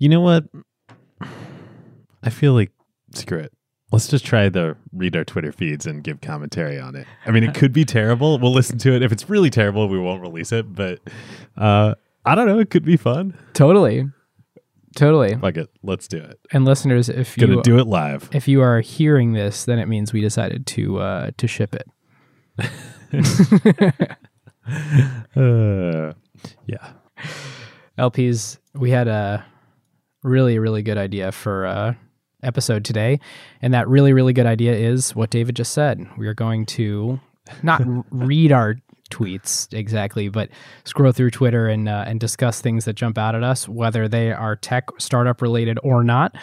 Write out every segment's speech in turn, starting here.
You know what? I feel like screw it. Let's just try to read our Twitter feeds and give commentary on it. I mean, it could be terrible. We'll listen to it. If it's really terrible, we won't release it. But uh, I don't know. It could be fun. Totally. Totally. Fuck it. Let's do it. And listeners, if you Gonna do it live. if you are hearing this, then it means we decided to uh, to ship it. Uh, yeah. LPs, we had a really, really good idea for uh episode today. And that really, really good idea is what David just said. We are going to not read our tweets exactly, but scroll through Twitter and uh, and discuss things that jump out at us, whether they are tech startup related or not.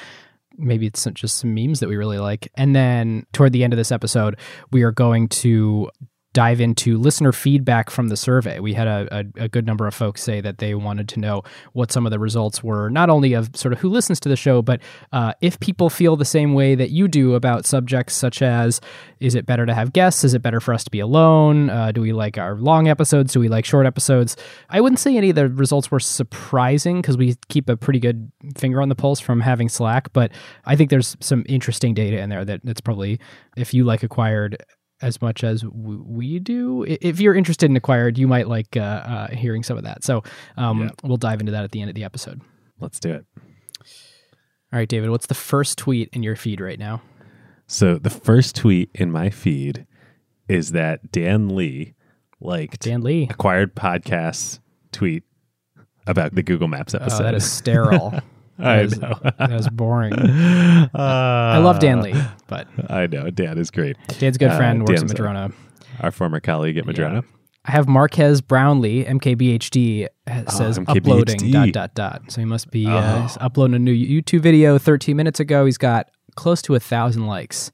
Maybe it's just some memes that we really like. And then toward the end of this episode, we are going to dive into listener feedback from the survey. We had a, a, a, good number of folks say that they wanted to know what some of the results were, not only of sort of who listens to the show, but uh, if people feel the same way that you do about subjects such as is it better to have guests? Is it better for us to be alone? Uh, do we like our long episodes? Do we like short episodes? I wouldn't say any of the results were surprising because we keep a pretty good finger on the pulse from having Slack, but I think there's some interesting data in there that that's probably, if you like acquired as much as w- we do. If you're interested in acquired, you might like uh, uh, hearing some of that. So um, yeah. we'll dive into that at the end of the episode. Let's do it. All right, David, what's the first tweet in your feed right now? So the first tweet in my feed is that Dan Li liked Dan Li acquired podcasts tweet about the Google Maps episode. Oh, that is sterile. I was, know. that was boring. Uh, I love Dan Li, but I know Dan is great. Dan's a good friend. Uh, works Dan's at Madrona. Our former colleague at Madrona. I have Marques Brownlee, MKBHD, says MKBHD. uploading dot dot dot. So he must be uh, Oh. uploading a new YouTube video 13 minutes ago. He's got close to a thousand likes.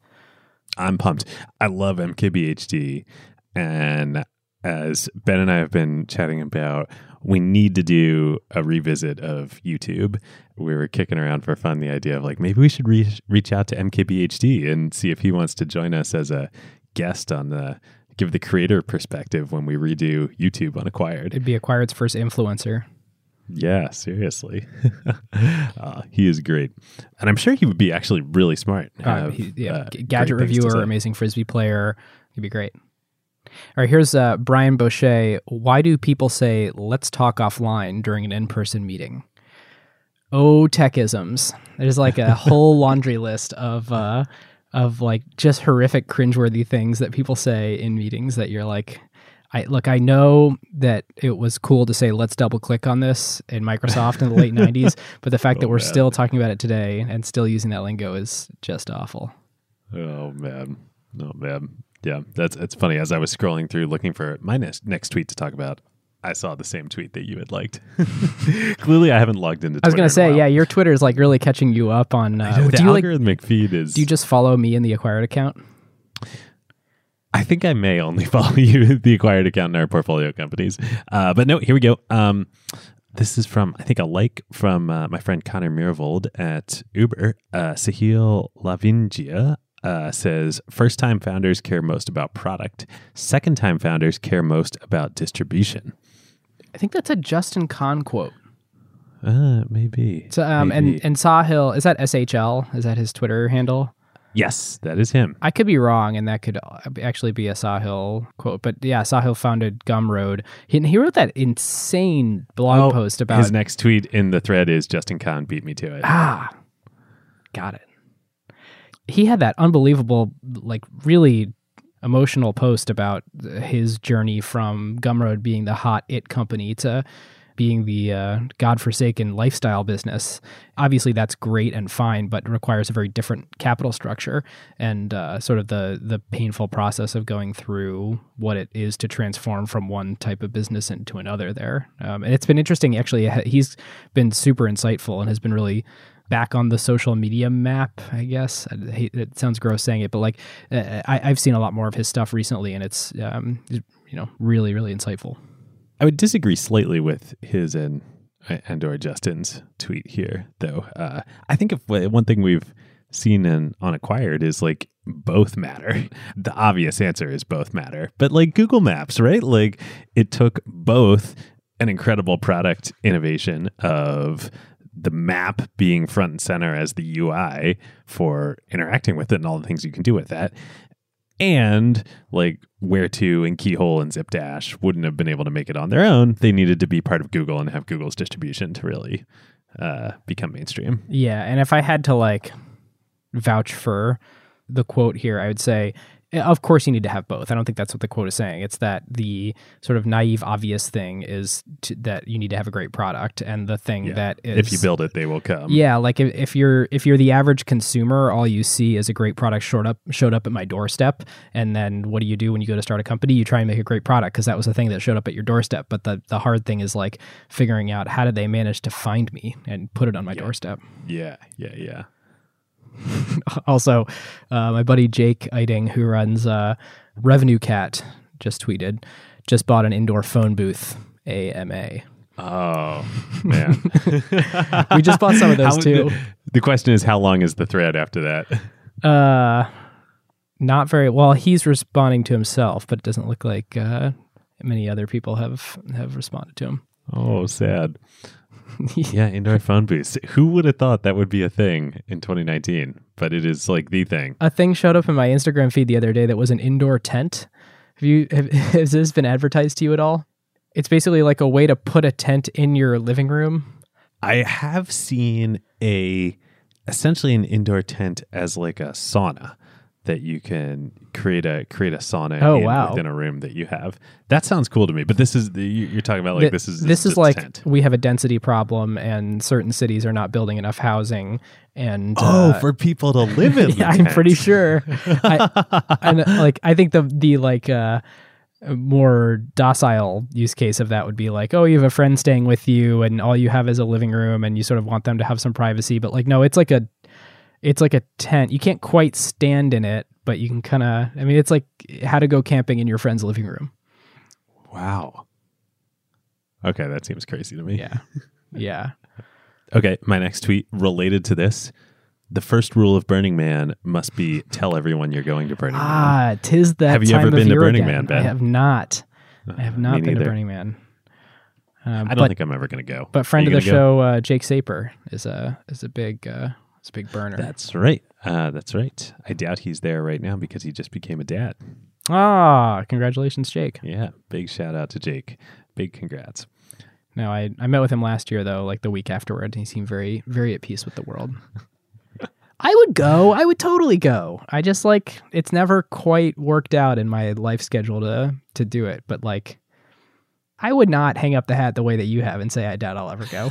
I'm pumped. I love MKBHD. And as Ben and I have been chatting about, we need to do a revisit of YouTube. We were kicking around for fun the idea of like maybe we should re- reach out to MKBHD and see if he wants to join us as a guest on the give the creator perspective when we redo YouTube on Acquired. It'd be Acquired's first influencer. Yeah, seriously. uh, he is great. And I'm sure he would be actually really smart. Uh, he- yeah, uh, gadget reviewer, amazing frisbee player. He'd be great. All right, here's uh, Brian Boucher. Why do people say "let's talk offline" during an in-person meeting? Oh, techisms. There's like a whole laundry list of uh, of like just horrific, cringeworthy things that people say in meetings that you're like, I look. I know that it was cool to say "let's double click on this" in Microsoft in the late '90s, but the fact that Oh, we're man. still talking about it today and still using that lingo is just awful. Oh man, oh man, yeah. That's it's funny. As I was scrolling through looking for my next next tweet to talk about, I saw the same tweet that you had liked. Clearly, I haven't logged into. Twitter. I was Twitter gonna say, yeah, your Twitter is like really catching you up on. I know, Uh, the do you like? algorithmic feed is. Do you just follow me in the acquired account? I think I may only follow you the acquired account in our portfolio companies. Uh, but no, here we go. Um, this is from I think a like from uh, my friend Connor Miravold at Uber. Uh, Sahil Lavingia uh, says first time founders care most about product. Second time founders care most about distribution. I think that's a Justin Kan quote. Uh, maybe. So, um, and Maybe. and Sahil is that SHL? Is that his Twitter handle? yes, that is him. I could be wrong, and that could uh, actually be a Sahil quote. But yeah, Sahil founded Gumroad. He, he wrote that insane blog Oh, post about His next tweet in the thread is Justin Kan beat me to it. ah, got it. He had that unbelievable, like really emotional post about his journey from Gumroad being the hot it company to being the uh, godforsaken lifestyle business. Obviously, that's great and fine, but requires a very different capital structure and uh, sort of the the painful process of going through what it is to transform from one type of business into another. There, um, and it's been interesting. Actually, he's been super insightful and has been really back on the social media map, I guess. It sounds gross saying it, but like uh, I, I've seen a lot more of his stuff recently, and it's um, you know really really insightful. I would disagree slightly with his and and or Justin's tweet here, though. Uh, I think if one thing we've seen in on acquired is like both matter. The obvious answer is both matter, but like Google Maps, right? Like it took both an incredible product innovation of the map being front and center as the UI for interacting with it and all the things you can do with that. And like Where 2 and Keyhole and ZipDash wouldn't have been able to make it on their own. They needed to be part of Google and have Google's distribution to really uh, become mainstream. Yeah, and if I had to like vouch for the quote here, I would say Uh, of course you need to have both. I don't think that's what the quote is saying. It's that the sort of naive, obvious thing is to, that you need to have a great product, and the thing Yeah. that is if you build it, they will come. yeah, like if, if you're if you're the average consumer, all you see is a great product showed up showed up at my doorstep, and then what do you do when you go to start a company? You try and make a great product because that was the thing that showed up at your doorstep. But the the hard thing is like figuring out how did they manage to find me and put it on my doorstep. Yeah, yeah, yeah. also, uh, my buddy Jake Eiting, who runs uh, RevenueCat, just tweeted, just bought an indoor phone booth. AMA. Oh man, We just bought some of those How- too. The, the question is, how long is the thread after that? Uh, not very well. He's responding to himself, but it doesn't look like uh, many other people have have responded to him. Oh, sad. yeah, indoor phone booths. Who would have thought that would be a thing in 2019? But it is like the thing. A thing showed up in my Instagram feed the other day that was an indoor tent. Have you have, has this been advertised to you at all? It's basically like a way to put a tent in your living room. I have seen a essentially an indoor tent as like a sauna that you can create a create a sauna Oh, in, wow. within a room that you have. That sounds cool to me. But this is the, you- you're talking about like Th- this is this is like tent. we have a density problem, and certain cities are not building enough housing. And Oh, uh, for people to live in. the yeah, I'm pretty sure. I, and like I think the the like uh more docile use case of that would be like, oh, you have a friend staying with you, and all you have is a living room, and you sort of want them to have some privacy. But like, no, it's like a it's like a tent. You can't quite stand in it, but you can kind of. I mean, it's like how to go camping in your friend's living room. Wow. Okay, that seems crazy to me. Yeah, yeah. Okay, my next tweet related to this. The first rule of Burning Man must be tell everyone you're going to Burning Man. Ah, tis that. Have you time ever been to Burning again. Man, Ben? I have not. I have not Me been to. Burning Man. Uh, I don't but think I'm ever going to go. But friend of the show, uh, Jake Saper, is a is a big is a big burner. That's right. Uh, that's right. I doubt he's there right now because he just became a dad. ah, congratulations, Jake. Yeah, big shout out to Jake. Big congrats. No, I I met with him last year though, like the week afterward, and he seemed very very at peace with the world. I would go. I would totally go. I just like it's never quite worked out in my life schedule to to do it, but like I would not hang up the hat the way that you have and say I doubt I'll ever go.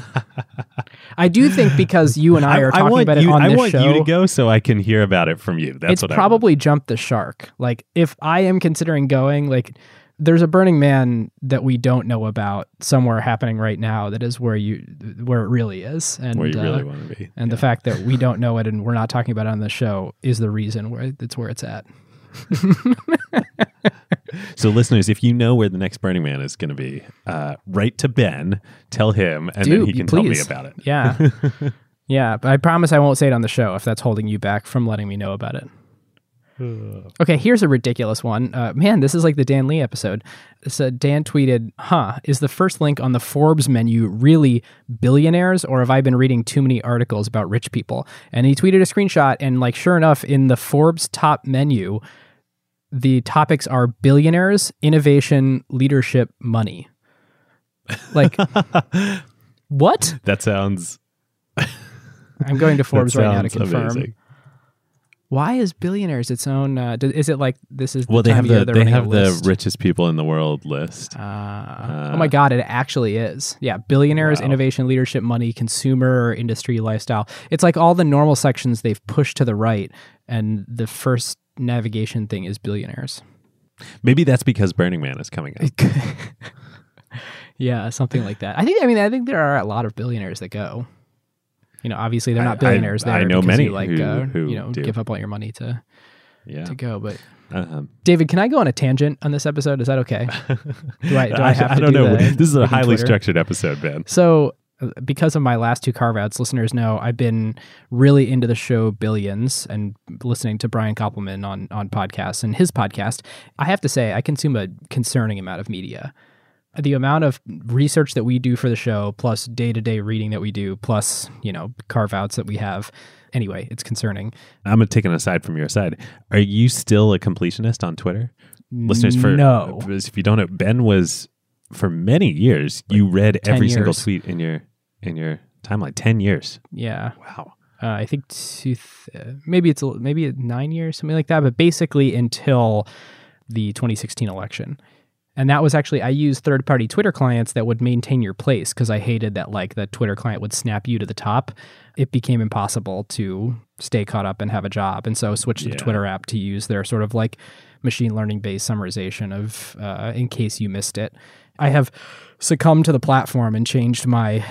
I do think because you and I are talking want about you, it on I this want show. you to go so I can hear about it from you. That's it's probably jumped the shark. Like if I am considering going, like there's a Burning Man that we don't know about somewhere happening right now. That is where you where it really is, and. Where you uh, really want to be. and Yeah. the fact that we don't know it and we're not talking about it on the show is the reason where it's where it's at. So, listeners, if you know where the next Burning Man is going to be, uh, write to Ben, tell him, and then he you can tell me about it. Yeah, yeah. But I promise I won't say it on the show if that's holding you back from letting me know about it. Okay, here's a ridiculous one. Uh, man, this is like the Dan Li episode. So Dan tweeted, "Huh, is the first link on the Forbes menu really billionaires, or have I been reading too many articles about rich people?" And he tweeted a screenshot, and like, sure enough, in the Forbes top menu, the topics are billionaires, innovation, leadership, money. Like, what? That sounds. I'm going to Forbes right now to confirm. amazing. Why is billionaires its own? Uh, d- is it like this is? The Well, they have the they have the list? richest people in the world list. Uh, oh my God, it actually is. Yeah, billionaires, Wow. innovation, leadership, money, consumer, industry, lifestyle. It's like all the normal sections they've pushed to the right, and the first navigation thing is billionaires. Maybe that's because Burning Man is coming up. yeah, something like that. I think. I mean, I think there are a lot of billionaires that go. You know, obviously they're not billionaires. I- I there know many you like who- uh, who you know do. give up all your money to Yeah. to go. But Um, David, can I go on a tangent on this episode? Is that okay? Do I do I have to don't do know. this is a highly Twitter? structured episode, Ben. So, because of my last two carve outs, listeners know I've been really into the show Billions and listening to Brian Koppelman on, on podcasts and his podcast. I have to say, I consume a concerning amount of media. the amount of research that we do for the show, plus day to day reading that we do, plus, you know, carve outs that we have. Anyway, it's concerning. I'm going to take an aside from your side. Are you still a completionist on Twitter? Listeners, for no. if you don't know, Ben was for many years. You read 10 every single tweet in your in your timeline. Ten years. Yeah. Wow. uh, I think two th- maybe it's a, maybe nine years, something like that. But basically until the 2016 election, and that was actually I used third party Twitter clients that would maintain your place because I hated that like the Twitter client would snap you to the top. It became impossible to stay caught up and have a job, and so I switched to Yeah. the Twitter app to use their sort of like machine learning based summarization of uh, in case you missed it. I have succumbed to the platform and changed my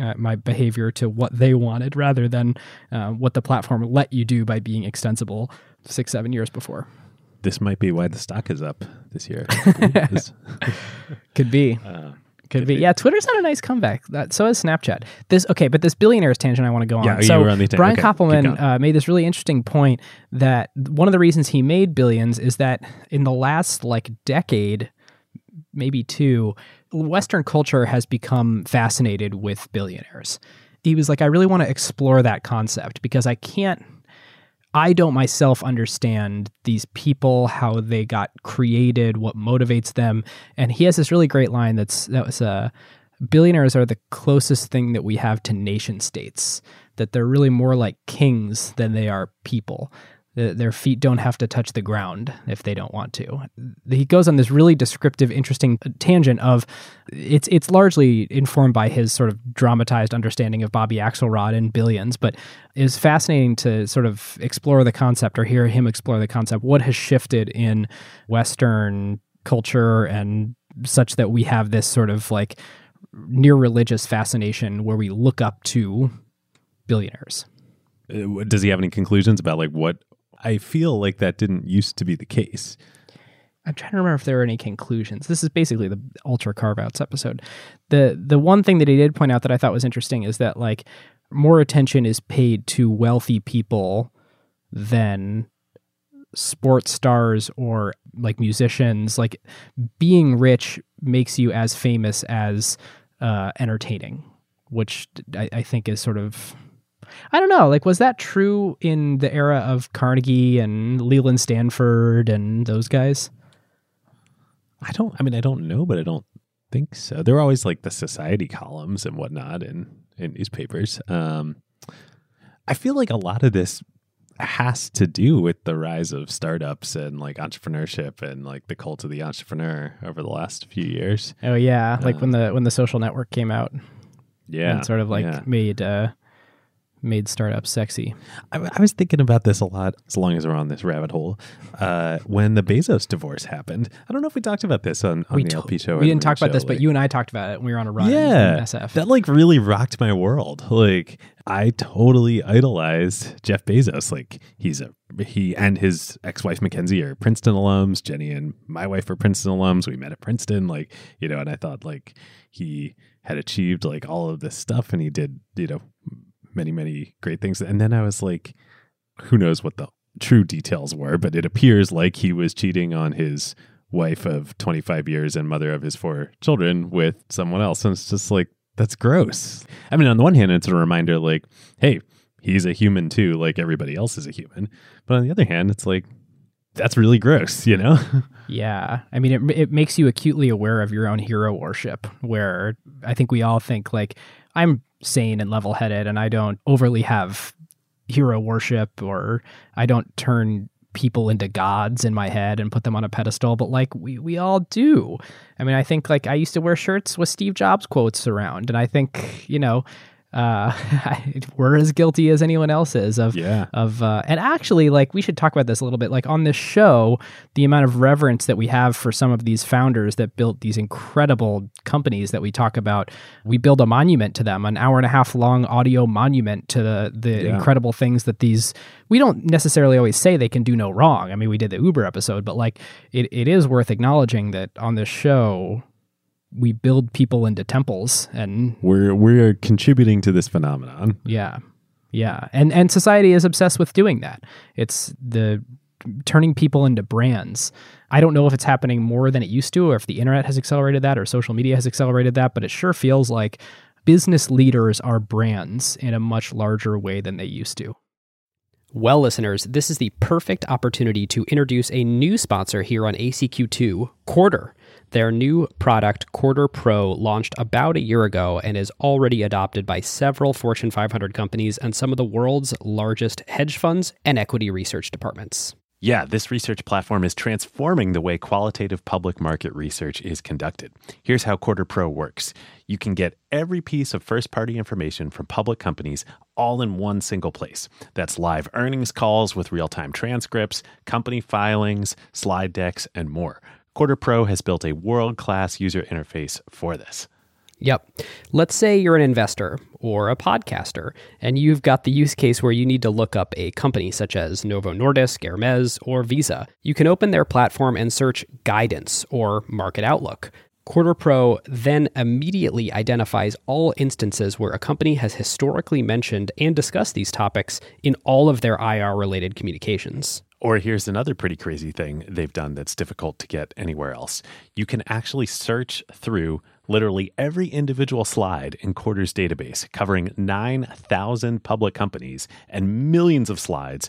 uh, my behavior to what they wanted rather than uh, what the platform let you do by being extensible six seven years before. This might be why the stock is up this year. Could be. uh, Could be. Yeah, Twitter's had a nice comeback. That so has Snapchat. This okay, but this billionaires tangent I want to go on. Yeah, so were on. Brian Okay, Koppelman uh, made this really interesting point that one of the reasons he made billions is that in the last like decade, maybe two, Western culture has become fascinated with billionaires. He was like, I really want to explore that concept because I can't I don't myself understand these people, how they got created, what motivates them. And he has this really great line that's that was uh, billionaires are the closest thing that we have to nation states. That they're really more like kings than they are people. Th- Their feet don't have to touch the ground if they don't want to. He goes on this really descriptive, interesting tangent of it's it's largely informed by his sort of dramatized understanding of Bobby Axelrod and Billions, but is fascinating to sort of explore the concept or hear him explore the concept. What has shifted in Western culture and such that we have this sort of like near religious fascination where we look up to billionaires. uh, does he have any conclusions about like what? I feel like that didn't used to be the case. I'm trying to remember if there were any conclusions. This is basically the ultra carve outs episode. The the one thing that he did point out that I thought was interesting is that like more attention is paid to wealthy people than sports stars or like musicians. Like being rich makes you as famous as uh, entertaining, which I, I think is sort of I don't know. Like, was that true in the era of Carnegie and Leland Stanford and those guys? I don't. I mean, I don't know, but I don't think so. There were always like the society columns and whatnot in in newspapers. Um, I feel like a lot of this has to do with the rise of startups and like entrepreneurship and like the cult of the entrepreneur over the last few years. Oh yeah, like when the when the social network came out, Yeah, and sort of like yeah. made uh, made startups sexy. I, I was thinking about this a lot as long as we're on this rabbit hole. Uh, when the Bezos divorce happened, I don't know if we talked about this on, on we the to- LP show. we didn't talk main about this, show, but like- you and I talked about it. when We were on a run. yeah, in SF. that like really rocked my world. Like I totally idolized Jeff Bezos. Like he's a he and his ex-wife Mackenzie are Princeton alums. Jenny and my wife are Princeton alums. We met at Princeton. Like you know, and I thought like he had achieved like all of this stuff, and he did you know many many great things. And then I was like, who knows what the true details were, but it appears like he was cheating on his wife of 25 years and mother of his four children with someone else. And it's just like, that's gross. I mean, on the one hand, it's a reminder like, hey, he's a human too, like everybody else is a human. But on the other hand, it's like, that's really gross, you know? Yeah, I mean, it it makes you acutely aware of your own hero worship. Where I think we all think like I'm sane and level headed, and I don't overly have hero worship, or I don't turn people into gods in my head and put them on a pedestal. But like we we all do. I mean, I think like I used to wear shirts with Steve Jobs quotes around, and I think you know. Uh, we're as guilty as anyone else is of yeah. of uh, and actually like we should talk about this a little bit like on this show the amount of reverence that we have for some of these founders that built these incredible companies that we talk about we build a monument to them an hour and a half long audio monument to the the Yeah. incredible things that these we don't necessarily always say they can do no wrong i mean we did the uber episode but like it, it is worth acknowledging that on this show we build people into temples and We're, we're contributing to this phenomenon. yeah. Yeah. And and society is obsessed with doing that. It's the turning people into brands. I don't know if it's happening more than it used to, or if the internet has accelerated that, or social media has accelerated that, but it sure feels like business leaders are brands in a much larger way than they used to. Well, listeners, this is the perfect opportunity to introduce a new sponsor here on ACQ2, Quartr. Their new product, Quartr Pro, launched about a year ago and is already adopted by several Fortune 500 companies and some of the world's largest hedge funds and equity research departments. Yeah, this research platform is transforming the way qualitative public market research is conducted. Here's how Quartr Pro works you can get every piece of first party information from public companies all in one single place. That's live earnings calls with real time transcripts, company filings, slide decks, and more. Quartr Pro has built a world class user interface for this. Yep. Let's say you're an investor or a podcaster, and you've got the use case where you need to look up a company such as Novo Nordisk, Hermes, or Visa. You can open their platform and search guidance or market outlook. Quartr Pro then immediately identifies all instances where a company has historically mentioned and discussed these topics in all of their IR related communications. Or here's another pretty crazy thing they've done that's difficult to get anywhere else. You can actually search through literally every individual slide in Quartr's database, covering 9,000 public companies and millions of slides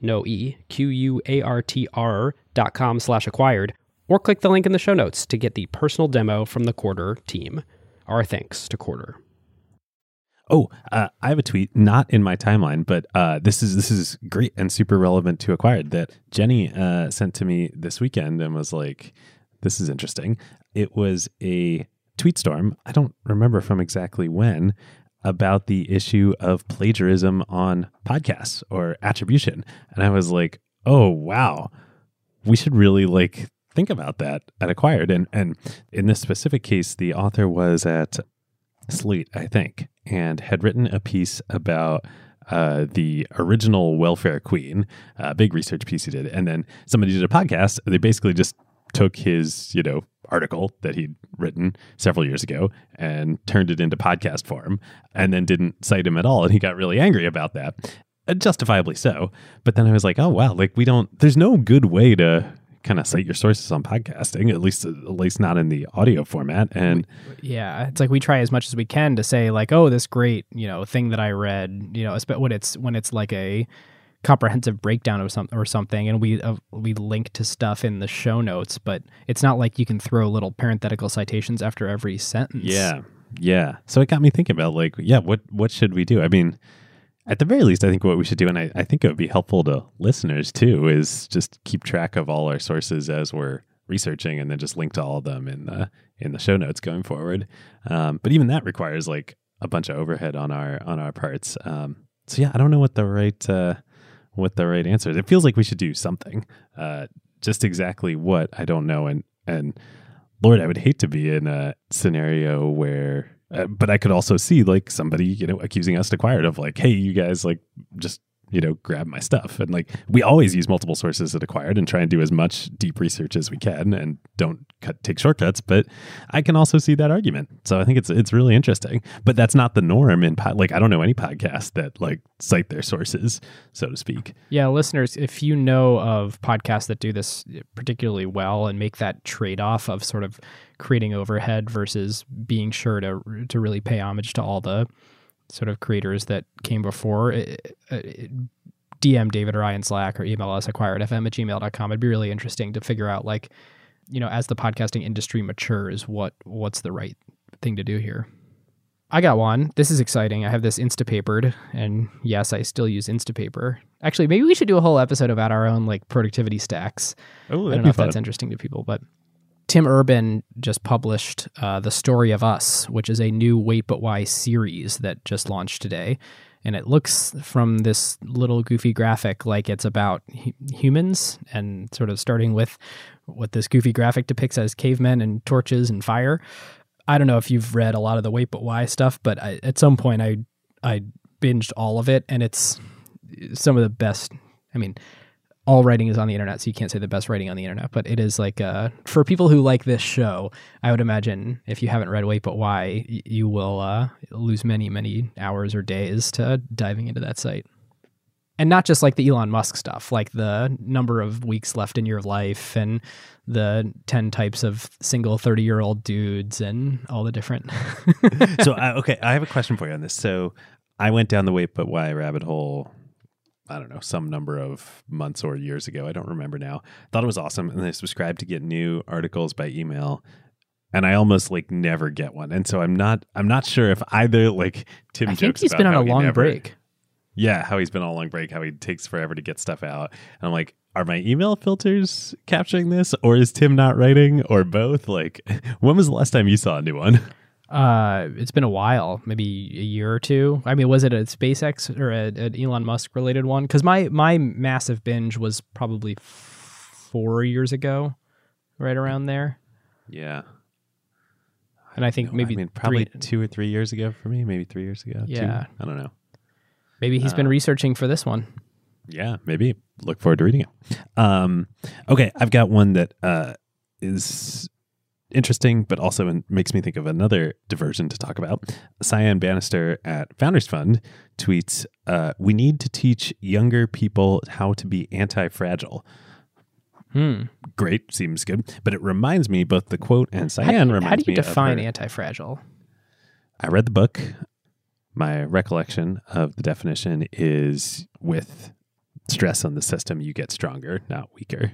no E, Q U A R T R dot com slash acquired, or click the link in the show notes to get the personal demo from the Quartr team. Our thanks to Quartr. Oh, uh, I have a tweet, not in my timeline, but uh, this is this is great and super relevant to acquired that Jenny uh, sent to me this weekend and was like, "This is interesting." It was a tweet storm. I don't remember from exactly when, about the issue of plagiarism on podcasts or attribution. And I was like, oh, wow, we should really like think about that at Acquired. And, and in this specific case, the author was at Slate, I think, and had written a piece about uh, the original Welfare Queen, a big research piece he did. And then somebody did a podcast. They basically just took his, you know, article that he'd written several years ago and turned it into podcast form and then didn't cite him at all. And he got really angry about that, uh, justifiably so. But then I was like, oh, wow, like we don't, there's no good way to kind of cite your sources on podcasting, at least, at least not in the audio format. And yeah, it's like we try as much as we can to say like, oh, this great, you know, thing that I read, you know, when it's, when it's like a, comprehensive breakdown of some or something and we uh, we link to stuff in the show notes but it's not like you can throw little parenthetical citations after every sentence. Yeah. Yeah. So it got me thinking about like yeah what what should we do? I mean at the very least i think what we should do and i, I think it would be helpful to listeners too is just keep track of all our sources as we're researching and then just link to all of them in the in the show notes going forward. Um, but even that requires like a bunch of overhead on our on our parts. Um, so yeah i don't know what the right uh, what the right answer is. It feels like we should do something. Uh, just exactly what I don't know. And and Lord, I would hate to be in a scenario where, uh, but I could also see like somebody you know accusing us acquired of like, hey, you guys like just you know, grab my stuff. And like we always use multiple sources at acquired and try and do as much deep research as we can and don't cut take shortcuts. But I can also see that argument. So I think it's it's really interesting. But that's not the norm in like I don't know any podcast that like cite their sources, so to speak. Yeah, listeners, if you know of podcasts that do this particularly well and make that trade off of sort of creating overhead versus being sure to to really pay homage to all the sort of creators that came before, it, it, DM David or I in Slack or email us acquiredfm at gmail.com. It'd be really interesting to figure out like you know, as the podcasting industry matures, what what's the right thing to do here? I got one. This is exciting. I have this Instapapered, and yes, I still use Instapaper. Actually, maybe we should do a whole episode about our own like productivity stacks. Oh, I don't know if that's interesting to people, but Tim Urban just published uh, The Story of Us, which is a new Wait But Why series that just launched today. And it looks from this little goofy graphic like it's about hu- humans and sort of starting with what this goofy graphic depicts as cavemen and torches and fire. I don't know if you've read a lot of the Wait But Why stuff, but I, at some point I I binged all of it, and it's some of the best. I mean, all writing is on the internet, so you can't say the best writing on the internet, but it is like uh, for people who like this show. I would imagine if you haven't read Wait But Why, you will uh, lose many many hours or days to diving into that site. And not just like the Elon Musk stuff, like the number of weeks left in your life and the 10 types of single 30 year old dudes and all the different. so uh, okay, I have a question for you on this. So I went down the wait but why rabbit hole. I don't know some number of months or years ago. I don't remember now. Thought it was awesome, and I subscribed to get new articles by email. And I almost like never get one, and so I'm not. I'm not sure if either like Tim I think jokes he's about been on a long never- break. Yeah, how he's been on a long break, how he takes forever to get stuff out. And I'm like, are my email filters capturing this, or is Tim not writing, or both? Like, when was the last time you saw a new one? Uh, it's been a while, maybe a year or two. I mean, was it a SpaceX or a, an Elon Musk related one? Because my my massive binge was probably f- four years ago, right around there. Yeah, And I think No, maybe I mean, probably three- two or three years ago for me. Maybe three years ago. two. Yeah. I don't know. maybe he's been uh, researching for this one. Yeah, maybe. Look forward to reading it. Um, okay, I've got one that uh, is interesting, but also makes me think of another diversion to talk about. Cyan Banister at Founders Fund tweets, uh, "We need to teach younger people how to be anti-fragile." Hmm. Great, seems good, but it reminds me both the quote and How, Cyan do- reminds me. how do you define anti-fragile? I read the book. My recollection of the definition is with stress on the system, you get stronger, not weaker.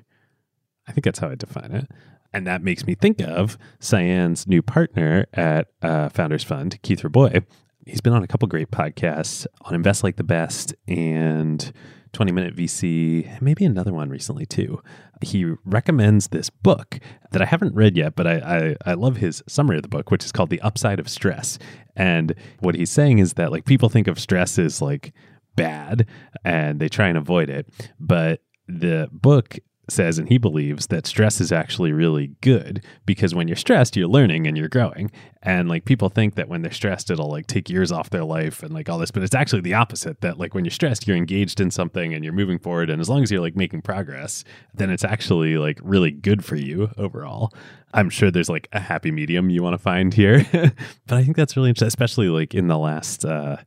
I think that's how I define it. And that makes me think of Cyan's new partner at uh, Founders Fund, Keith Rabois. He's been on a couple great podcasts on Invest Like the Best and 20 Minute VC, and maybe another one recently too. He recommends this book that I haven't read yet, but I, I, I love his summary of the book, which is called The Upside of Stress. And what he's saying is that like people think of stress as like bad and they try and avoid it. But the book says, and he believes that stress is actually really good because when you're stressed, you're learning and you're growing. And like people think that when they're stressed, it'll like take years off their life and like all this, but it's actually the opposite that like when you're stressed, you're engaged in something and you're moving forward. And as long as you're like making progress, then it's actually like really good for you overall. I'm sure there's like a happy medium you want to find here, but I think that's really interesting, especially like in the last, uh,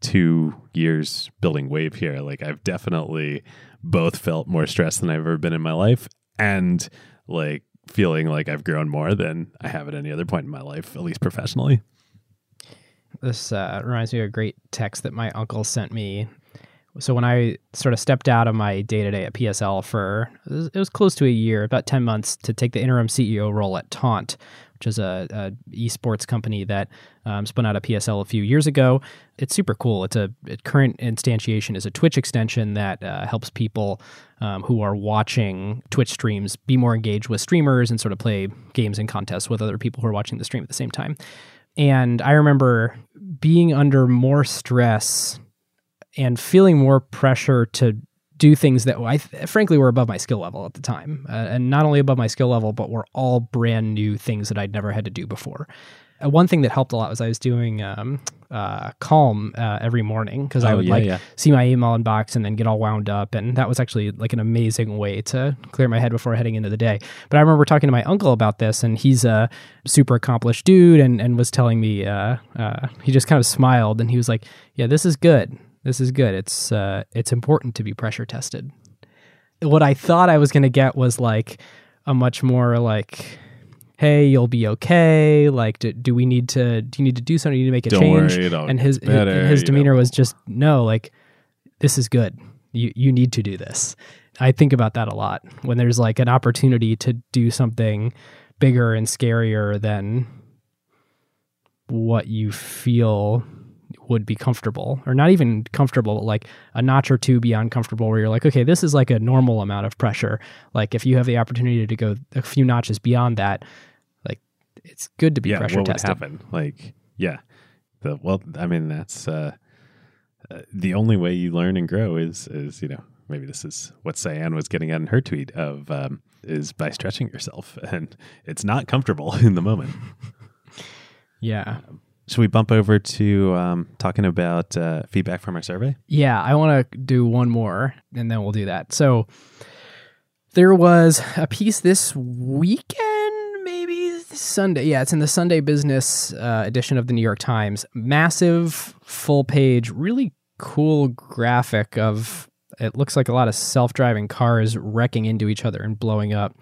two years building wave here like i've definitely both felt more stressed than i've ever been in my life and like feeling like i've grown more than i have at any other point in my life at least professionally This uh, reminds me of a great text that my uncle sent me. So when I sort of stepped out of my day to day at PSL for it was, close to a year, about ten months, to take the interim CEO role at Taunt, which is a, a esports company that um, spun out of PSL a few years ago. It's super cool. It's a current instantiation is a Twitch extension that uh, helps people um, who are watching Twitch streams be more engaged with streamers and sort of play games and contests with other people who are watching the stream at the same time. And I remember being under more stress and feeling more pressure to do things that I th- frankly were above my skill level at the time. Uh, and not only above my skill level, but were all brand new things that I'd never had to do before. Uh, one thing that helped a lot was I was doing um, uh, Calm uh, every morning because I Oh, would yeah, like yeah. see my email inbox and then get all wound up. And that was actually like an amazing way to clear my head before heading into the day. But I remember talking to my uncle about this, and he's a super accomplished dude and, and was telling me, uh, uh, he just kind of smiled and he was like, Yeah, this is good. This is good. It's, uh, it's important to be pressure tested. What I thought I was going to get was like a much more like, Hey, you'll be okay. Like, do, do we need to? Do you need to do something? Do you need to make a Don't change? worry, and his better, his you demeanor know. was just no. Like, this is good. You you need to do this. I think about that a lot when there's like an opportunity to do something bigger and scarier than what you feel would be comfortable or not even comfortable but like a notch or two beyond comfortable where you're like okay this is like a normal amount of pressure like if you have the opportunity to go a few notches beyond that like it's good to be yeah, pressure what tested would happen? Like, yeah, the well, I mean, that's uh, uh, the only way you learn and grow is is you know maybe this is what Cyan was getting at in her tweet of um, is by stretching yourself, and it's not comfortable in the moment. yeah Should we bump over to um, talking about uh, feedback from our survey? Yeah, I want to do one more and then we'll do that. So there was a piece this weekend, maybe Sunday. Yeah, it's in the Sunday Business uh, edition of the New York Times. Massive full page, really cool graphic of it looks like a lot of self driving cars wrecking into each other and blowing up.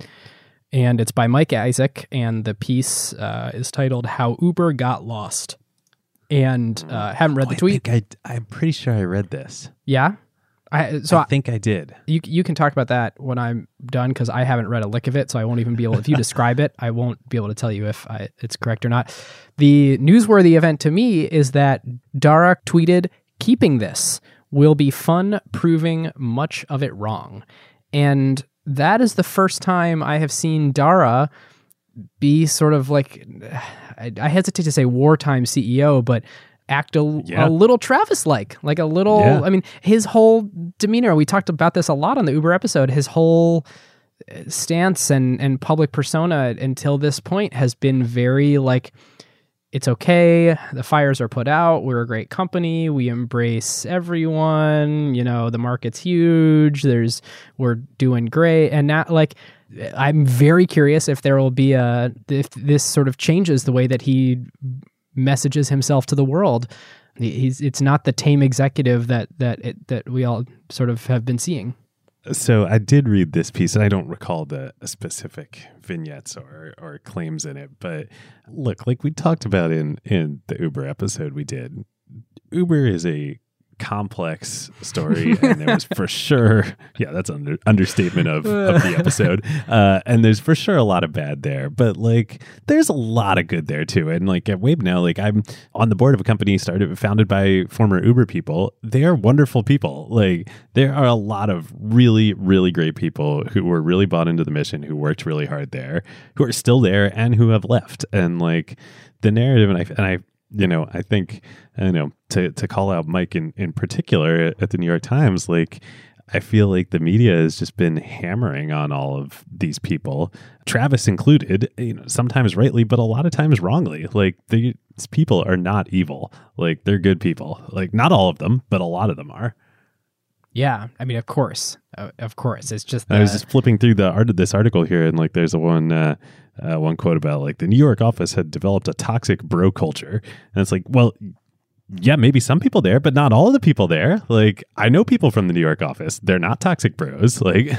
And it's by Mike Isaac, and the piece uh, is titled "How Uber Got Lost." And uh, haven't read the Oh, tweet. I think I, I'm pretty sure I read this. Yeah. I, so I I, think I did. you you can talk about that when I'm done because I haven't read a lick of it, so I won't even be able. If you describe it, I won't be able to tell you if I, it's correct or not. The newsworthy event to me is that Dara tweeted, "Keeping this will be fun, proving much of it wrong," and that is the first time I have seen Dara be sort of like I, I hesitate to say wartime CEO, but act a, Yeah. a little Travis like, like a little. Yeah. I mean, his whole demeanor. We talked about this a lot on the Uber episode. His whole uh, stance and and public persona until this point has been very like. It's okay. The fires are put out. We're a great company. We embrace everyone. You know, the market's huge. There's we're doing great. And now like I'm very curious if there will be a if this sort of changes the way that he messages himself to the world. He's it's not the tame executive that that it, that we all sort of have been seeing. So I did read this piece, and I don't recall the specific vignettes or or claims in it. But look, like we talked about in in the Uber episode we did, Uber is a complex story, and there was for sure, yeah, that's under understatement of, of the episode. Uh, and there's for sure a lot of bad there, but like there's a lot of good there too. And like at Wave now, like I'm on the board of a company started founded by former Uber people. They are wonderful people. Like there are a lot of really really great people who were really bought into the mission, who worked really hard there, who are still there, and who have left. And like the narrative, and I and I you know, I think, you know, to, to call out Mike in, in particular at, the New York Times, like, I feel like the media has just been hammering on all of these people, Travis included, you know, sometimes rightly, but a lot of times wrongly. Like, these people are not evil. Like, they're good people. Like, not all of them, but a lot of them are. Yeah, I mean, of course, of course, it's just I was just flipping through the art of this article here, and like, there's a one uh, uh, one quote about like the New York office had developed a toxic bro culture, and it's like, well, yeah, maybe some people there, but not all of the people there. Like, I know people from the New York office; they're not toxic bros. Like,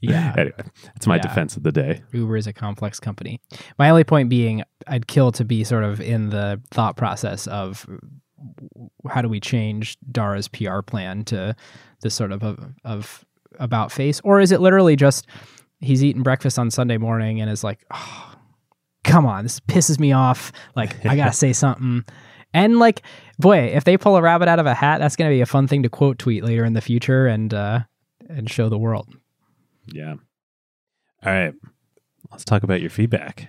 yeah. anyway, that's my Yeah. defense of the day. Uber is a complex company. My only point being, I'd kill to be sort of in the thought process of how do we change Dara's PR plan to this sort of of, of about face, or is it literally just he's eating breakfast on Sunday morning and is like, oh, come on, this pisses me off. Like I gotta say something. And like, boy, if they pull a rabbit out of a hat, that's gonna be a fun thing to quote tweet later in the future and uh, and show the world. Yeah. All right, let's talk about your feedback.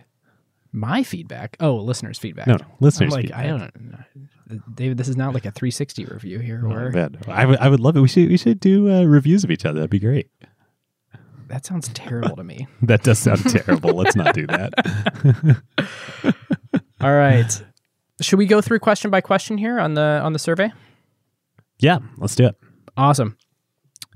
My feedback. Oh, listeners' feedback. No, no, listeners. I'm like, feedback. I don't know. David, this is not like a 360 review here. Man. I would, I would love it. We should, we should do uh, reviews of each other. That'd be great. That sounds terrible to me. That does sound terrible. Let's not do that. All right, should we go through question by question here on the on the survey? Yeah, let's do it. Awesome.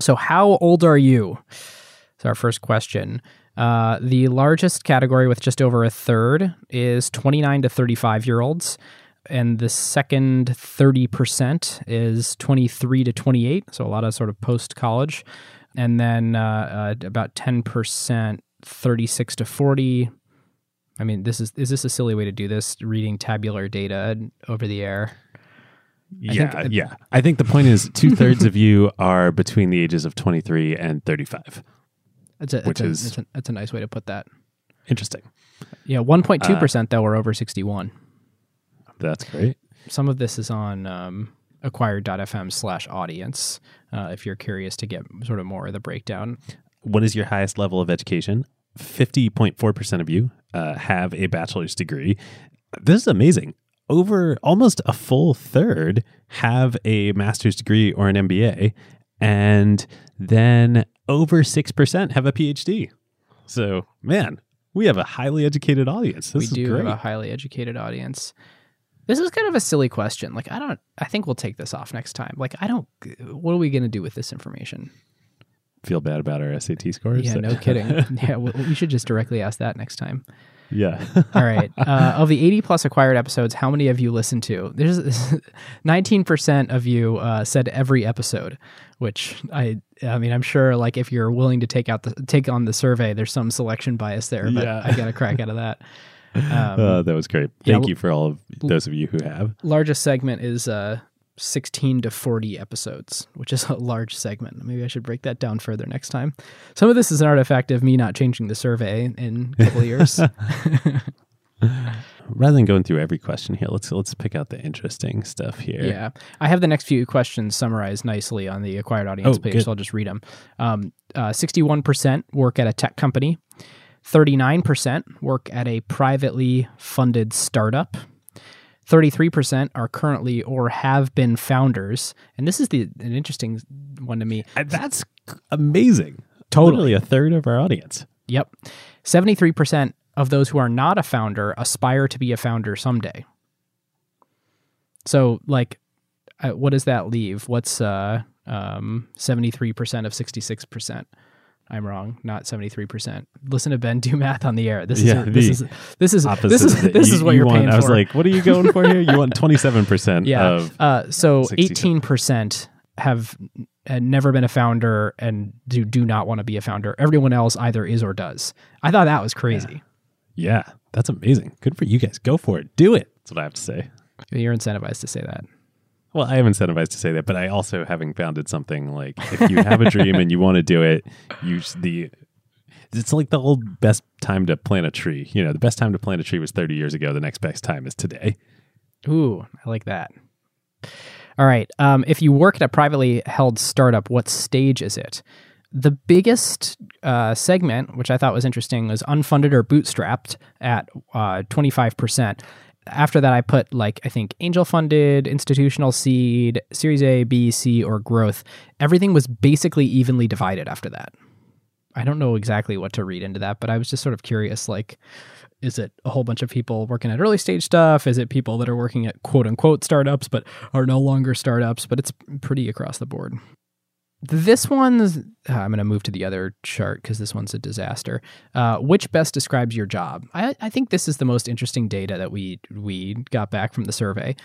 So, how old are you? It's our first question. Uh, the largest category, with just over a third, is 29 to 35 year olds. And the second 30% is 23 to 28. So, a lot of sort of post college. And then uh, uh, about 10%, 36 to 40. I mean, this is is this a silly way to do this? Reading tabular data over the air. yeah, think- yeah. I think the point is two thirds of you are between the ages of 23 and 35. That's a, Which a, is- it's a, it's a nice way to put that. Interesting. Yeah, 1.2 Uh, percent though are over 61. That's great. Some of this is on um, acquired.fm slash audience. Uh, if you're curious to get sort of more of the breakdown, What is your highest level of education? 50.4% of you uh, have a bachelor's degree. This is amazing. Over almost a full third have a master's degree or an MBA, and then over 6% have a PhD. So, man, we have a highly educated audience. This we do have a highly educated audience. This is kind of a silly question. Like, I don't, I think we'll take this off next time. Like, I don't, what are we going to do with this information? Feel bad about our SAT scores. Yeah, no kidding. yeah, we, we should just directly ask that next time. yeah. All right. Uh, of the 80 plus acquired episodes, how many of you listened to? There's 19% of you uh, said every episode, which I I mean, I'm sure like if you're willing to take out the take on the survey, there's some selection bias there, but Yeah. I got a crack out of that. Um, Uh, that was great. Thank l- you for all of those of you who have. largest segment is uh 16 to 40 episodes, which is a large segment. Maybe I should break that down further next time. Some of this is an artifact of me not changing the survey in a couple years. Rather than going through every question here, let's let's pick out the interesting stuff here. Yeah. I have the next few questions summarized nicely on the acquired audience Oh, page, good. so I'll just read them. Um, uh, 61% work at a tech company, 39% work at a privately funded startup. 33% are currently or have been founders. And this is the an interesting one to me. That's amazing. Totally. Literally a third of our audience. Yep. 73% of those who are not a founder aspire to be a founder someday. So, like, uh, what does that leave? What's uh, um, 73% of 66%? I'm wrong, not 73%. Listen to Ben do math on the air. This Yeah, is this is this is Opposite. this is this you- is what you you're want. paying I was for. like, what are you going for here? You want twenty seven percent yeah. of uh, so 67. 18% have uh, never been a founder and do do not want to be a founder. Everyone else either is or does. I thought that was crazy. Yeah, that's amazing. Good for you guys. Go for it. Do it. That's what I have to say. You're incentivized to say that. Well, I am incentivized to say that, but I also, having founded something like if you have a dream and you want to do it, you sh- the it's like the old best time to plant a tree. You know, the best time to plant a tree was 30 years ago. The next best time is today. Ooh, I like that. All right. Um, if you work at a privately held startup, what stage is it? The biggest uh, segment, which I thought was interesting, was unfunded or bootstrapped at uh, 25%. After that, I put like, I think angel funded, institutional seed, series A, B, C, or growth. Everything was basically evenly divided after that. I don't know exactly what to read into that, but I was just sort of curious like, is it a whole bunch of people working at early stage stuff? Is it people that are working at quote unquote startups but are no longer startups? But it's pretty across the board. This one's, uh, I'm going to move to the other chart because this one's a disaster. Uh, which best describes your job? I, I think this is the most interesting data that we we got back from the survey.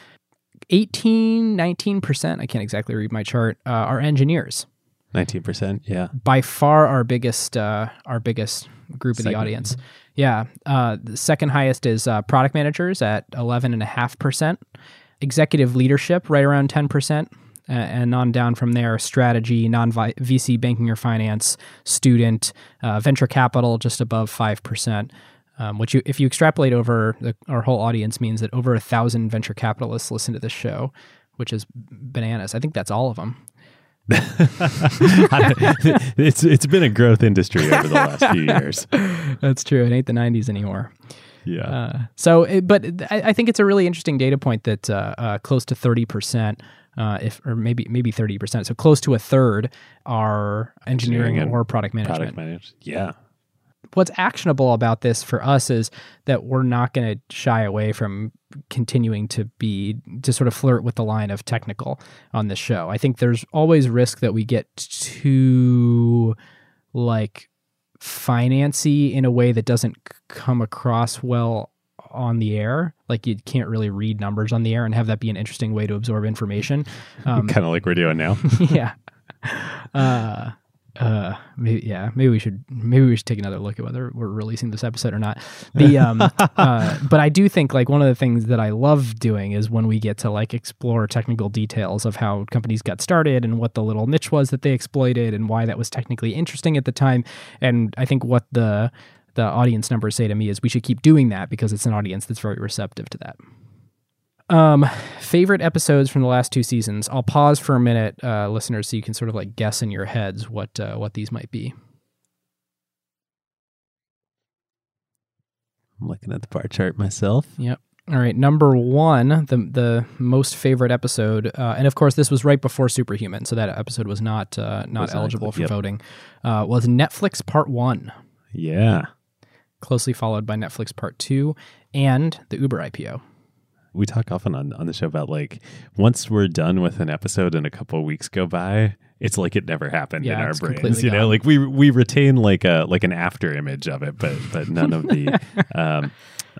18, 19%, I can't exactly read my chart, uh, are engineers. 19%. Yeah. By far our biggest uh, our biggest group of the audience. Yeah. Uh, the second highest is uh, product managers at 11.5%. Executive leadership, right around 10%. Uh, and on down from there, strategy, non VC banking or finance, student, uh, venture capital, just above 5%. Um, which, you, if you extrapolate over the, our whole audience, means that over a thousand venture capitalists listen to this show, which is bananas. I think that's all of them. it's it's been a growth industry over the last few years. That's true. It ain't the 90s anymore. Yeah. Uh, so, it, but I, I think it's a really interesting data point that uh, uh, close to thirty percent, uh, if or maybe maybe thirty percent, so close to a third are engineering, Engineering and or product management. Product managers. Yeah. What's actionable about this for us is that we're not going to shy away from continuing to be to sort of flirt with the line of technical on this show. I think there's always risk that we get too like financy in a way that doesn't come across well on the air. Like you can't really read numbers on the air and have that be an interesting way to absorb information. Um, kind of like we're doing now. yeah. Uh, Uh, maybe, yeah, maybe we should maybe we should take another look at whether we're releasing this episode or not. The um, uh, but I do think like one of the things that I love doing is when we get to like explore technical details of how companies got started and what the little niche was that they exploited and why that was technically interesting at the time. And I think what the the audience numbers say to me is we should keep doing that because it's an audience that's very receptive to that. Um, favorite episodes from the last two seasons. I'll pause for a minute, uh, listeners, so you can sort of like guess in your heads what uh, what these might be. I'm looking at the bar chart myself. Yep. All right, number one, the the most favorite episode, uh, and of course this was right before Superhuman, so that episode was not uh, not Exactly, eligible for yep. voting. Uh, was Netflix Part One, Yeah. Closely followed by Netflix Part Two, and the Uber IPO. we talk often on, on the show about like once we're done with an episode and a couple of weeks go by, it's like it never happened in our brains. You know, gone. like we we retain like a like an after image of it, but but none of the um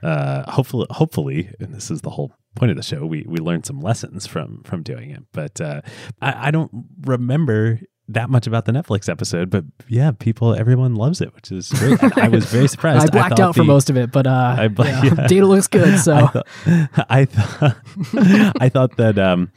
uh hopefully hopefully, and this is the whole point of the show, we we learned some lessons from from doing it. But uh I, I don't remember that much about the Netflix episode, but yeah, people, everyone loves it, which is great. And I was very surprised. I blacked thought out for most of it, but uh, I yeah, yeah. data looks good. So I thought, I thought, I thought that um,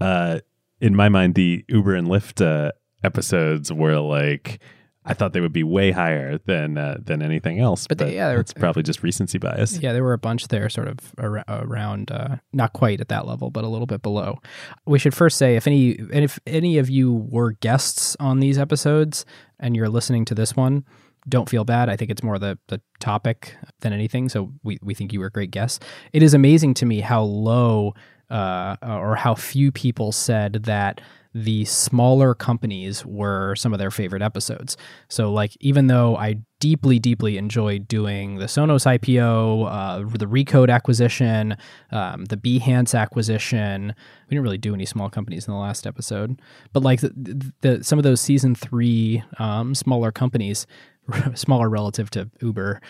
uh, in my mind, the Uber and Lyft uh, episodes were like, I thought they would be way higher than uh, than anything else. But But, they- yeah, it's probably just recency bias. Yeah, there were a bunch there, sort of ar- around, uh, not quite at that level, but a little bit below. We should first say if any, and if any of you were guests on these episodes and you're listening to this one, don't feel bad. I think it's more the the topic than anything. So we we think you were a great guests. It is amazing to me how low uh, or how few people said that the smaller companies were some of their favorite episodes. So, like, even though I deeply, deeply enjoyed doing the Sonos IPO, uh, the Recode acquisition, um, the Behance acquisition, we didn't really do any small companies in the last episode, but like the, the some of those season three um, smaller companies, smaller relative to Uber.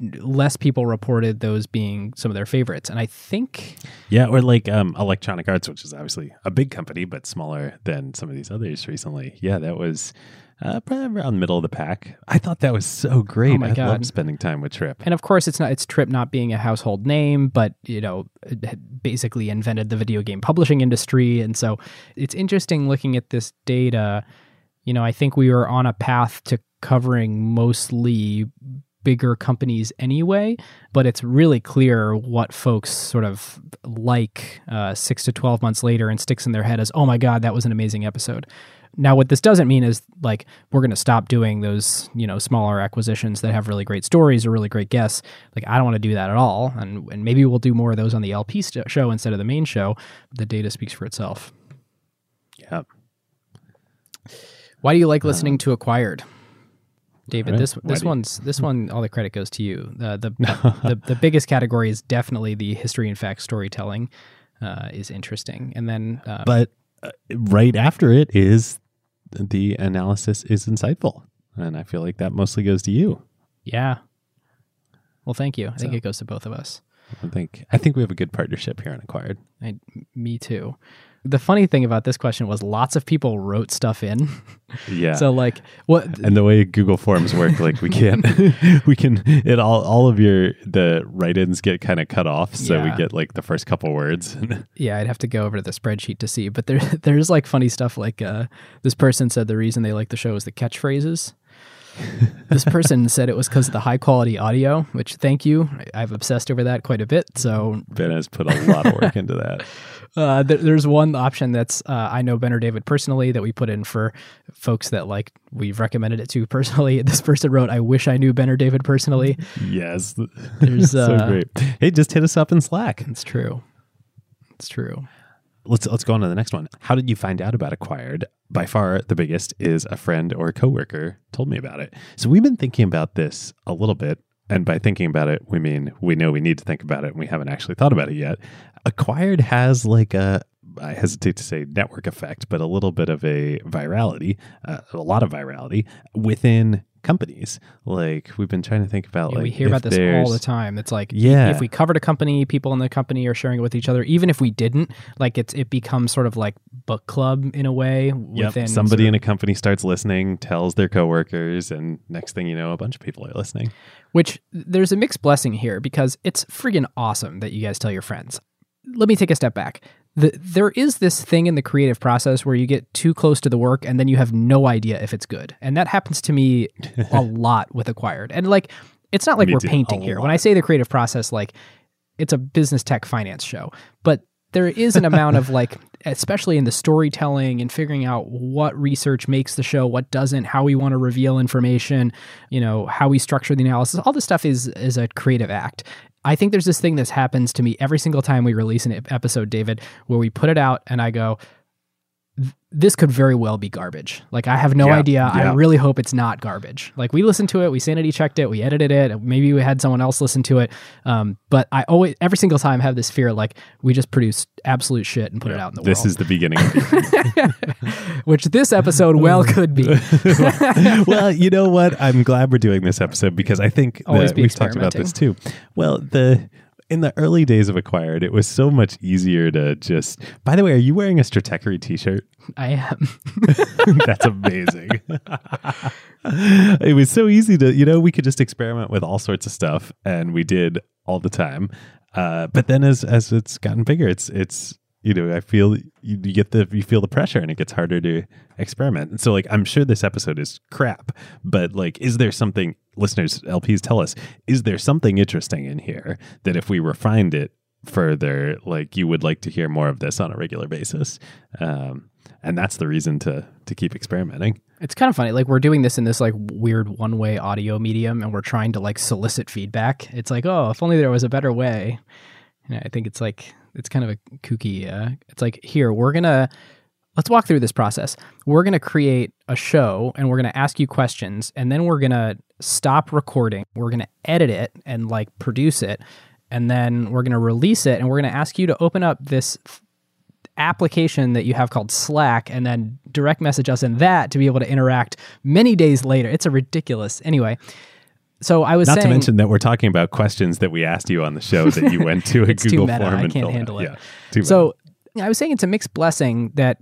Less people reported those being some of their favorites, and I think Yeah, or like um, Electronic Arts, which is obviously a big company, but smaller than some of these others recently. Yeah, that was uh, probably around the middle of the pack. I thought that was so great. Oh my I God. loved spending time with Trip. And of course, it's not it's Trip not being a household name, but you know, basically invented the video game publishing industry, and so it's interesting looking at this data. You know, I think we were on a path to covering mostly bigger companies anyway, but it's really clear what folks sort of like uh, six to 12 months later and sticks in their head as, oh my God, that was an amazing episode. Now, what this doesn't mean is like we're going to stop doing those, you know, smaller acquisitions that have really great stories or really great guests. Like I don't want to do that at all, and and maybe we'll do more of those on the LP st- show instead of the main show. The data speaks for itself. Yeah. Why do you like listening to Acquired? David, All right. this Why this do you- one's this one all the credit goes to you. Uh, the the the biggest category is definitely the history and fact storytelling uh, is interesting, and then uh, but uh, right after it is the analysis is insightful and i feel like that mostly goes to you yeah. Well, thank you. I think it goes to both of us. i think i think we have a good partnership here on acquired I, me too. The funny thing about this question was lots of people wrote stuff in. yeah So like what and the way google forms work like we can't we can it all all of your the write-ins get kind of cut off so we get like the first couple words yeah, I'd have to go over to the spreadsheet to see, but there there's like funny stuff like uh this person said the reason they like the show is the catchphrases. This person said it was because of the high quality audio, which thank you. I've obsessed over that quite a bit. So ben has put a lot of work into that uh, th- there's one option that's uh, I know Ben or David personally that we put in for folks that like we've recommended it to personally. This person wrote, "I wish I knew Ben or David personally." yes There's, so uh, great hey just hit us up in slack It's true. It's true. Let's let's go on to the next one. How did you find out about Acquired? By far the biggest is a friend or a coworker told me about it. So we've been thinking about this a little bit, and by thinking about it, we mean we know we need to think about it, and we haven't actually thought about it yet. Acquired has like a I hesitate to say network effect, but a little bit of a virality, uh, a lot of virality within companies. Like we've been trying to think about Yeah, like we hear about this all the time. It's like Yeah. if we covered a company, people in the company are sharing it with each other. Even if we didn't, like it's it becomes sort of like book club in a way Yep. within Somebody sort in a company starts listening, tells their coworkers, and next thing you know, a bunch of people are listening. which there's a mixed blessing here because it's friggin' awesome that you guys tell your friends. Let me take a step back. The, there is this thing in the creative process where you get too close to the work and then you have no idea if it's good. And that happens to me a lot with Acquired. And like, it's not like Me we're painting here. lot. When I say the creative process, like, it's a business tech finance show. But there is an amount of like, especially in the storytelling and figuring out what research makes the show, what doesn't, how we want to reveal information, you know, how we structure the analysis. All this stuff is is a creative act. I think there's this thing that happens to me every single time we release an episode, David, where we put it out and I go, "Th- this could very well be garbage. Like I have no Yeah, idea. I really hope it's not garbage. Like we listened to it, we sanity checked it, we edited it. Maybe we had someone else listen to it. Um, but I always, every single time, have this fear like we just produced absolute shit and put it out in the This world. This is the beginning. Of the which this episode well could be. well, you know what? I'm glad we're doing this episode because I think Always that be we've talked about this too. Well, the in the early days of Acquired, it was so much easier to just. By the way, are you wearing a Stratechery T-shirt? I am. That's amazing. it was so easy to, you know, we could just experiment with all sorts of stuff, and we did all the time. Uh, but then, as as it's gotten bigger, it's it's you know, I feel you, get the you feel the pressure, and it gets harder to experiment. And so, like, I'm sure this episode is crap, but like, is there something listeners LPs tell us? Is there something interesting in here that if we refined it further, like you would like to hear more of this on a regular basis? Um, and that's the reason to to keep experimenting. It's kind of funny. Like we're doing this in this like weird one-way audio medium, and we're trying to like solicit feedback. It's like, oh, if only there was a better way. And I think it's like it's kind of a kooky. Uh, it's like here we're gonna let's walk through this process. We're gonna create a show, and we're gonna ask you questions, and then we're gonna stop recording. We're gonna edit it and like produce it, and then we're gonna release it, and we're gonna ask you to open up this application that you have called Slack and then direct message us in that to be able to interact many days later. It's a ridiculous. Anyway, so I was Not saying to mention that we're talking about questions that we asked you on the show that you went to a Google form I and can't handle out. it. Yeah, so I was saying it's a mixed blessing that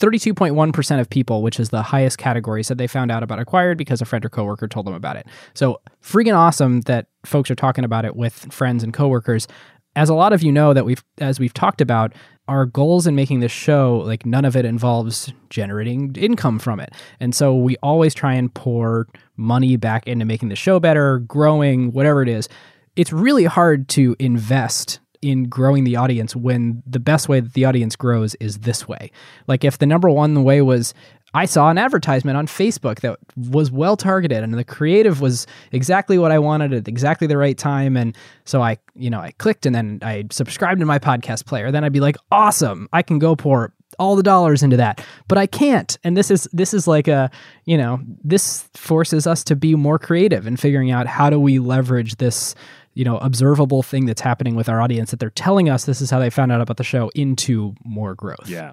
32.1% of people, which is the highest category, said they found out about acquired because a friend or coworker told them about it. So freaking awesome that folks are talking about it with friends and coworkers. As a lot of you know that we've as we've talked about, our goals in making this show, like none of it involves generating income from it. And so we always try and pour money back into making the show better, growing, whatever it is. It's really hard to invest in growing the audience when the best way that the audience grows is this way. Like if the number one way was I saw an advertisement on Facebook that was well targeted and the creative was exactly what I wanted at exactly the right time and so I, you know, I clicked and then I subscribed to my podcast player. Then I'd be like, "Awesome. I can go pour all the dollars into that." But I can't. And this is this is like a, you know, this forces us to be more creative in figuring out how do we leverage this you know observable thing that's happening with our audience that they're telling us this is how they found out about the show into more growth Yeah.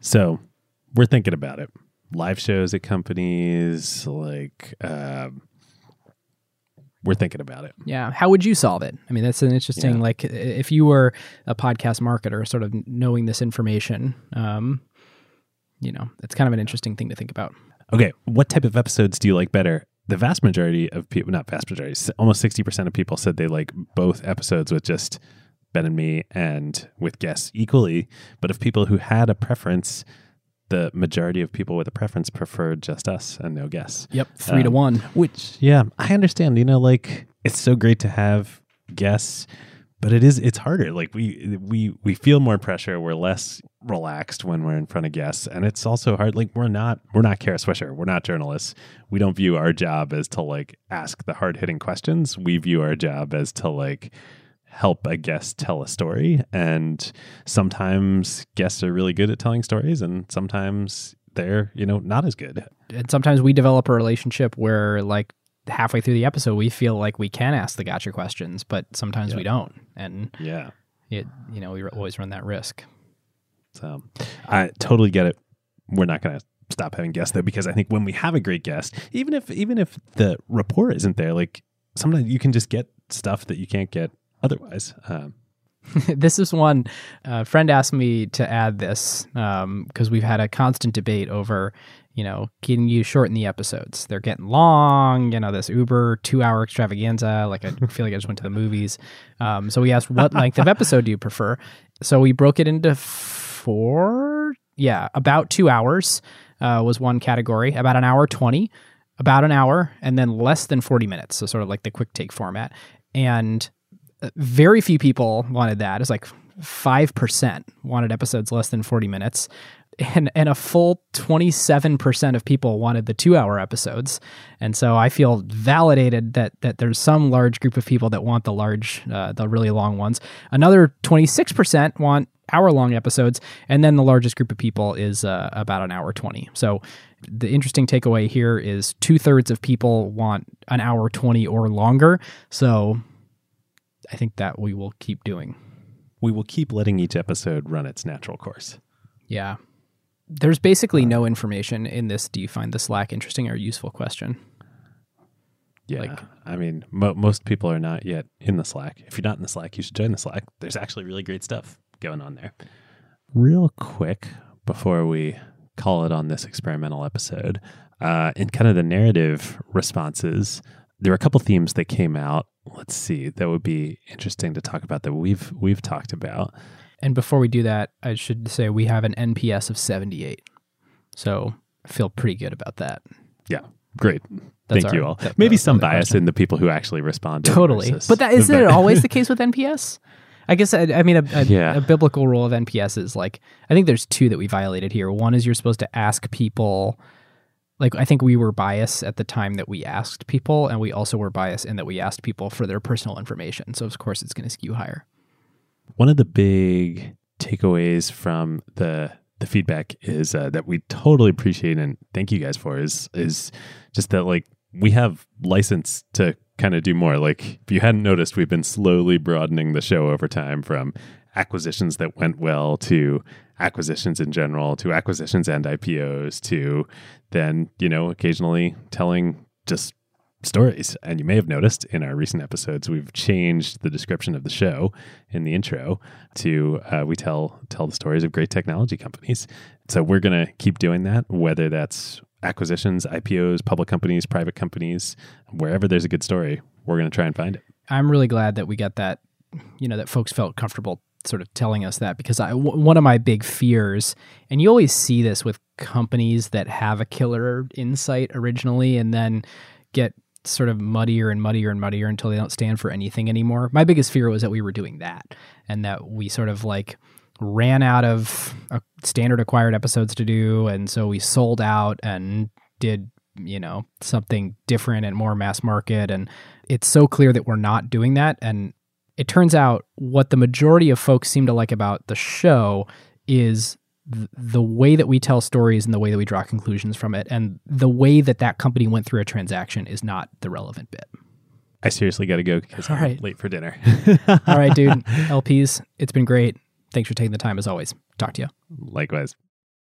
So we're thinking about it. Live shows at companies, like um, we're thinking about it. yeah how would you solve it i mean that's an interesting Yeah. like if you were a podcast marketer sort of knowing this information um you know it's kind of an interesting thing to think about Okay, what type of episodes do you like better? The vast majority of people, not vast majority, almost 60% of people said they like both episodes with just Ben and me and with guests equally. But of people who had a preference, the majority of people with a preference preferred just us and no guests. yep three to Um, one Which, yeah, I understand. You know, like it's so great to have guests, but it is it's harder. Like we we we feel more pressure. We're less relaxed when we're in front of guests, and it's also hard. Like we're not we're not Kara Swisher. We're not journalists. We don't view our job as to like ask the hard hitting questions. We view our job as to like help a guest tell a story. And sometimes guests are really good at telling stories and sometimes they're you know not as good. And sometimes we develop a relationship where like halfway through the episode we feel like we can ask the gotcha questions but sometimes we don't. And yeah. it you know we always run that risk. So I totally get it. We're not going to stop having guests though because I think when we have a great guest, even if even if the rapport isn't there, like sometimes you can just get stuff that you can't get otherwise. Um, this is one a friend asked me to add this because um, we've had a constant debate over you know can you shorten the episodes? They're getting long you know this uber two hour extravaganza like i feel like i just went to the movies. Um, so we asked what length of episode do you prefer? So we broke it into four yeah about two hours uh, was one category about an hour 20 about an hour and then less than 40 minutes so sort of like the quick take format. And very few people wanted that. It's like 5% wanted episodes less than 40 minutes. And, and a full 27% of people wanted the two hour episodes. And so I feel validated that, that there's some large group of people that want the large, uh, the really long ones. Another 26% want hour long episodes. And then the largest group of people is uh, about an hour 20. So the interesting takeaway here is two thirds of people want an hour 20 or longer. So I think that we will keep doing. We will keep letting each episode run its natural course. Yeah. There's basically no information in this. Do you find the Slack interesting or useful question? Yeah. Like, I mean, mo- most people are not yet in the Slack. If you're not in the Slack, you should join the Slack. There's actually really great stuff going on there. Real quick before we call it on this experimental episode, uh, in kind of the narrative responses, there are a couple themes that came out. Let's see, that would be interesting to talk about that we've we've talked about. And before we do that, I should say we have an NPS of 78. So I feel pretty good about that. Yeah. Great. That's Thank our, you all. That, Maybe some bias question. in the people who actually respond. Totally. But that isn't it always the case with NPS? I guess I, I mean a, a, yeah. a, biblical rule of NPS is like I think there's two that we violated here. One is you're supposed to ask people like I think we were biased at the time that we asked people, and we also were biased in that we asked people for their personal information. So of course it's going to skew higher. One of the big takeaways from the the feedback is uh, that we totally appreciate and thank you guys for is is just that like we have license to kind of do more. Like if you hadn't noticed, we've been slowly broadening the show over time from acquisitions that went well to acquisitions in general to acquisitions and IPOs to then, you know, occasionally telling just stories. And you may have noticed in our recent episodes, we've changed the description of the show in the intro to uh, we tell tell the stories of great technology companies. So we're going to keep doing that, whether that's acquisitions, IPOs, public companies, private companies, wherever there's a good story, we're going to try and find it. I'm really glad that we got that, you know, that folks felt comfortable sort of telling us that because I, w- one of my big fears, and you always see this with companies that have a killer insight originally and then get sort of muddier and muddier and muddier until they don't stand for anything anymore. My biggest fear was that we were doing that and that we sort of like ran out of standard acquired episodes to do. And so we sold out and did, you know, something different and more mass market. And it's so clear that we're not doing that. And it turns out what the majority of folks seem to like about the show is th- the way that we tell stories and the way that we draw conclusions from it. And the way that that company went through a transaction is not the relevant bit. I seriously got to go because i'm right. late for dinner. All right dude lps it's been great. Thanks for taking the time as always. Talk to you likewise